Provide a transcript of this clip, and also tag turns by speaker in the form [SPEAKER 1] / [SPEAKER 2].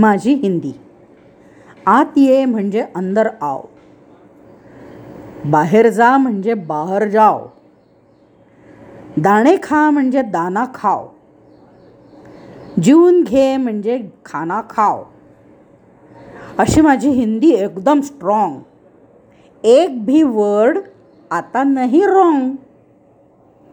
[SPEAKER 1] माझी हिंदी. आत ये म्हणजे अंदर आव बाहेर जा म्हणजे बाहेर जाव दाणे खा म्हणजे दाना खाव जीवन घे म्हणजे खाना खाव अशी माझी हिंदी एकदम स्ट्रॉंग एक भी वर्ड आता नाही रॉंग